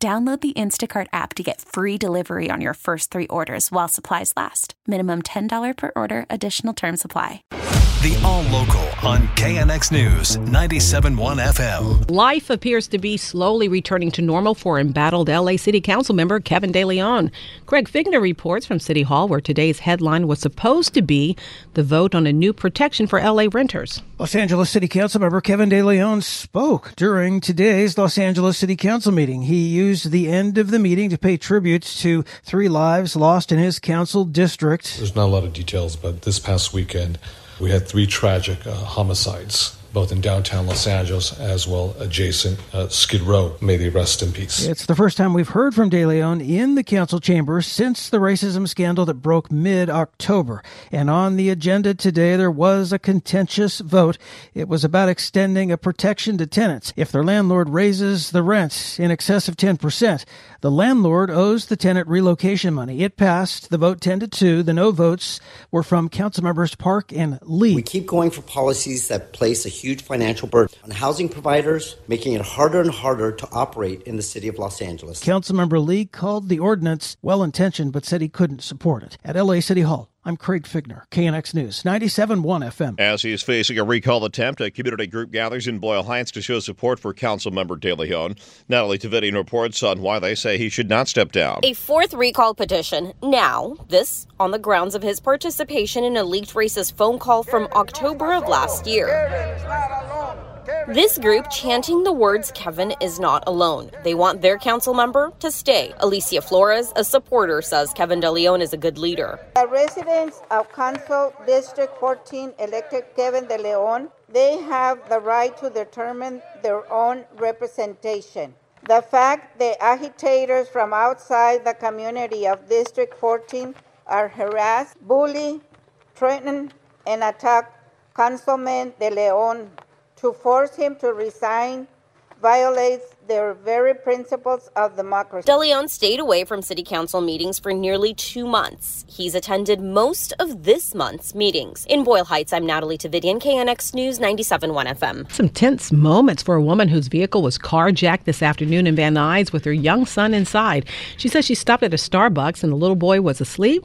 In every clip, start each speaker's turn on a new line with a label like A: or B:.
A: Download the Instacart app to get free delivery on your first three orders while supplies last. Minimum $10 per order, additional term supply.
B: The All Local on KNX News 97.1 FM.
C: Life appears to be slowly returning to normal for embattled LA City Council member Kevin De Leon. Craig Fiegener reports from City Hall, where today's headline was supposed to be the vote on a new protection for LA renters.
D: Los Angeles City Council member Kevin De Leon spoke during today's Los Angeles City Council meeting. He used the end of the meeting to pay tribute to three lives lost in his council district.
E: There's not a lot of details, but this past weekend, we had three tragic uh, homicides both in downtown Los Angeles as well adjacent uh, Skid Row. May they rest in peace.
D: It's the first time we've heard from De Leon in the council chamber since the racism scandal that broke mid October. And on the agenda today, there was a contentious vote. It was about extending a protection to tenants. If their landlord raises the rent in excess of 10%, the landlord owes the tenant relocation money. It passed. The vote 10 to 2. The no votes were from council members Park and Lee.
F: We keep going for policies that place a huge financial burden on housing providers, making it harder and harder to operate in the city of Los Angeles.
D: Councilmember Lee called the ordinance well intentioned, but said he couldn't support it. At LA City Hall, I'm Craig Fiegener, KNX News, 97.1 FM.
G: As he is facing a recall attempt, a community group gathers in Boyle Heights to show support for Councilmember De Leon. Natalie Tavidian reports on why they say he should not step down.
H: A fourth recall petition now, this on the grounds of his participation in a leaked racist phone call from October of last year. This group chanting the words Kevin is not alone. They want their council member to stay. Alicia Flores, a supporter, says Kevin De Leon is a good leader.
I: The residents of Council District 14 elected Kevin De Leon. They have the right to determine their own representation. The fact the agitators from outside the community of District 14 are harassed, bullied, threatened, and attack Councilman De Leon to force him to resign violates their very principles of democracy.
H: De Leon stayed away from city council meetings for nearly two months. He's attended most of this month's meetings. In Boyle Heights, I'm Natalie Tavidian, KNX News 97.1 FM.
C: Some tense moments for a woman whose vehicle was carjacked this afternoon in Van Nuys with her young son inside. She says she stopped at a Starbucks and the little boy was asleep.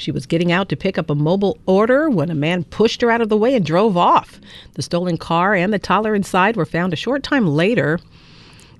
C: She was getting out to pick up a mobile order when a man pushed her out of the way and drove off. The stolen car and the toddler inside were found a short time later.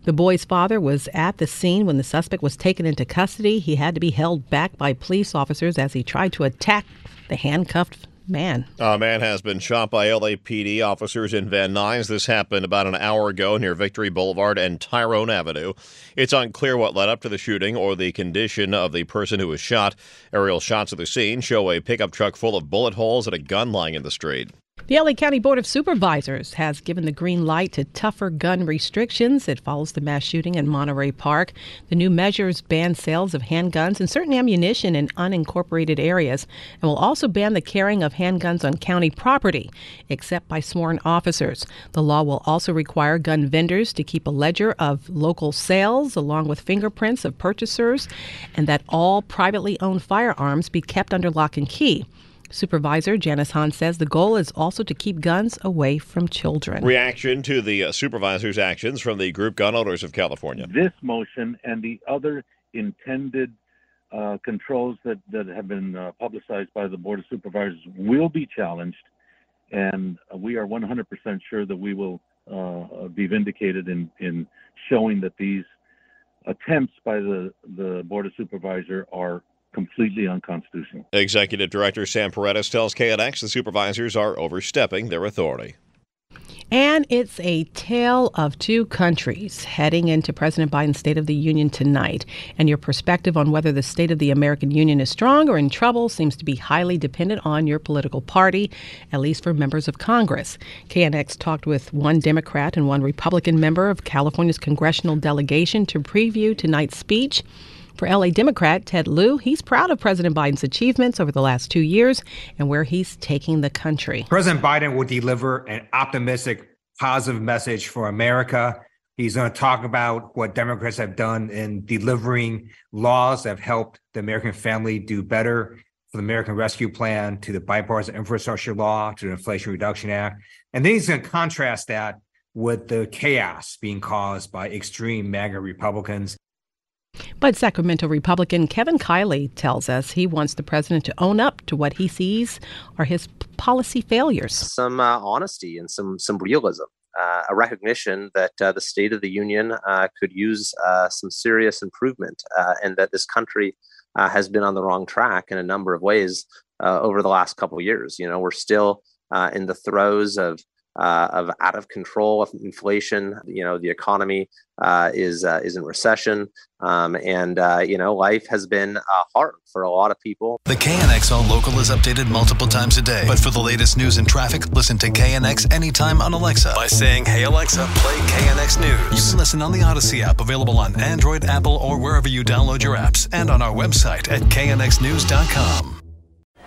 C: The boy's father was at the scene when the suspect was taken into custody. He had to be held back by police officers as he tried to attack the handcuffed man.
G: A man has been shot by LAPD officers in Van Nuys. This happened about an hour ago near Victory Boulevard and Tyrone Avenue. It's unclear what led up to the shooting or the condition of the person who was shot. Aerial shots of the scene show a pickup truck full of bullet holes and a gun lying in the street.
C: The LA County Board of Supervisors has given the green light to tougher gun restrictions. It follows the mass shooting in Monterey Park. The new measures ban sales of handguns and certain ammunition in unincorporated areas and will also ban the carrying of handguns on county property, except by sworn officers. The law will also require gun vendors to keep a ledger of local sales along with fingerprints of purchasers and that all privately owned firearms be kept under lock and key. Supervisor Janice Hahn says the goal is also to keep guns away from children.
G: Reaction to the uh, supervisor's actions from the group Gun Owners of California.
J: This motion and the other intended uh, controls that, that have been uh, publicized by the Board of Supervisors will be challenged, and we are 100% sure that we will uh, be vindicated in, in showing that these attempts by the, the Board of Supervisors are completely unconstitutional.
G: Executive Director Sam Paredes tells KNX the supervisors are overstepping their authority.
C: And it's a tale of two countries heading into President Biden's State of the Union tonight. And your perspective on whether the state of the American Union is strong or in trouble seems to be highly dependent on your political party, at least for members of Congress. KNX talked with one Democrat and one Republican member of California's congressional delegation to preview tonight's speech. For LA Democrat Ted Lieu, he's proud of President Biden's achievements over the last two years and where he's taking the country.
K: President Biden will deliver an optimistic, positive message for America. He's going to talk about what Democrats have done in delivering laws that have helped the American family do better, from the American Rescue Plan to the bipartisan infrastructure law to the Inflation Reduction Act. And then he's going to contrast that with the chaos being caused by extreme MAGA Republicans.
C: But Sacramento Republican Kevin Kiley tells us he wants the president to own up to what he sees are his policy failures.
L: Some uh, honesty and some some realism. Uh, a recognition that uh, the State of the Union uh, could use uh, some serious improvement uh, and that this country has been on the wrong track in a number of ways over the last couple of years. You know, we're still in the throes of uh, of out of control of inflation. You know, the economy uh, is uh, is in recession, um, and uh, you know, life has been uh, hard for a lot of people.
B: The KNX All local is updated multiple times a day. But for the latest news and traffic, listen to KNX anytime on Alexa by saying, "Hey Alexa, play KNX News." You can listen on the Odyssey app, available on Android, Apple, or wherever you download your apps, and on our website at knxnews.com.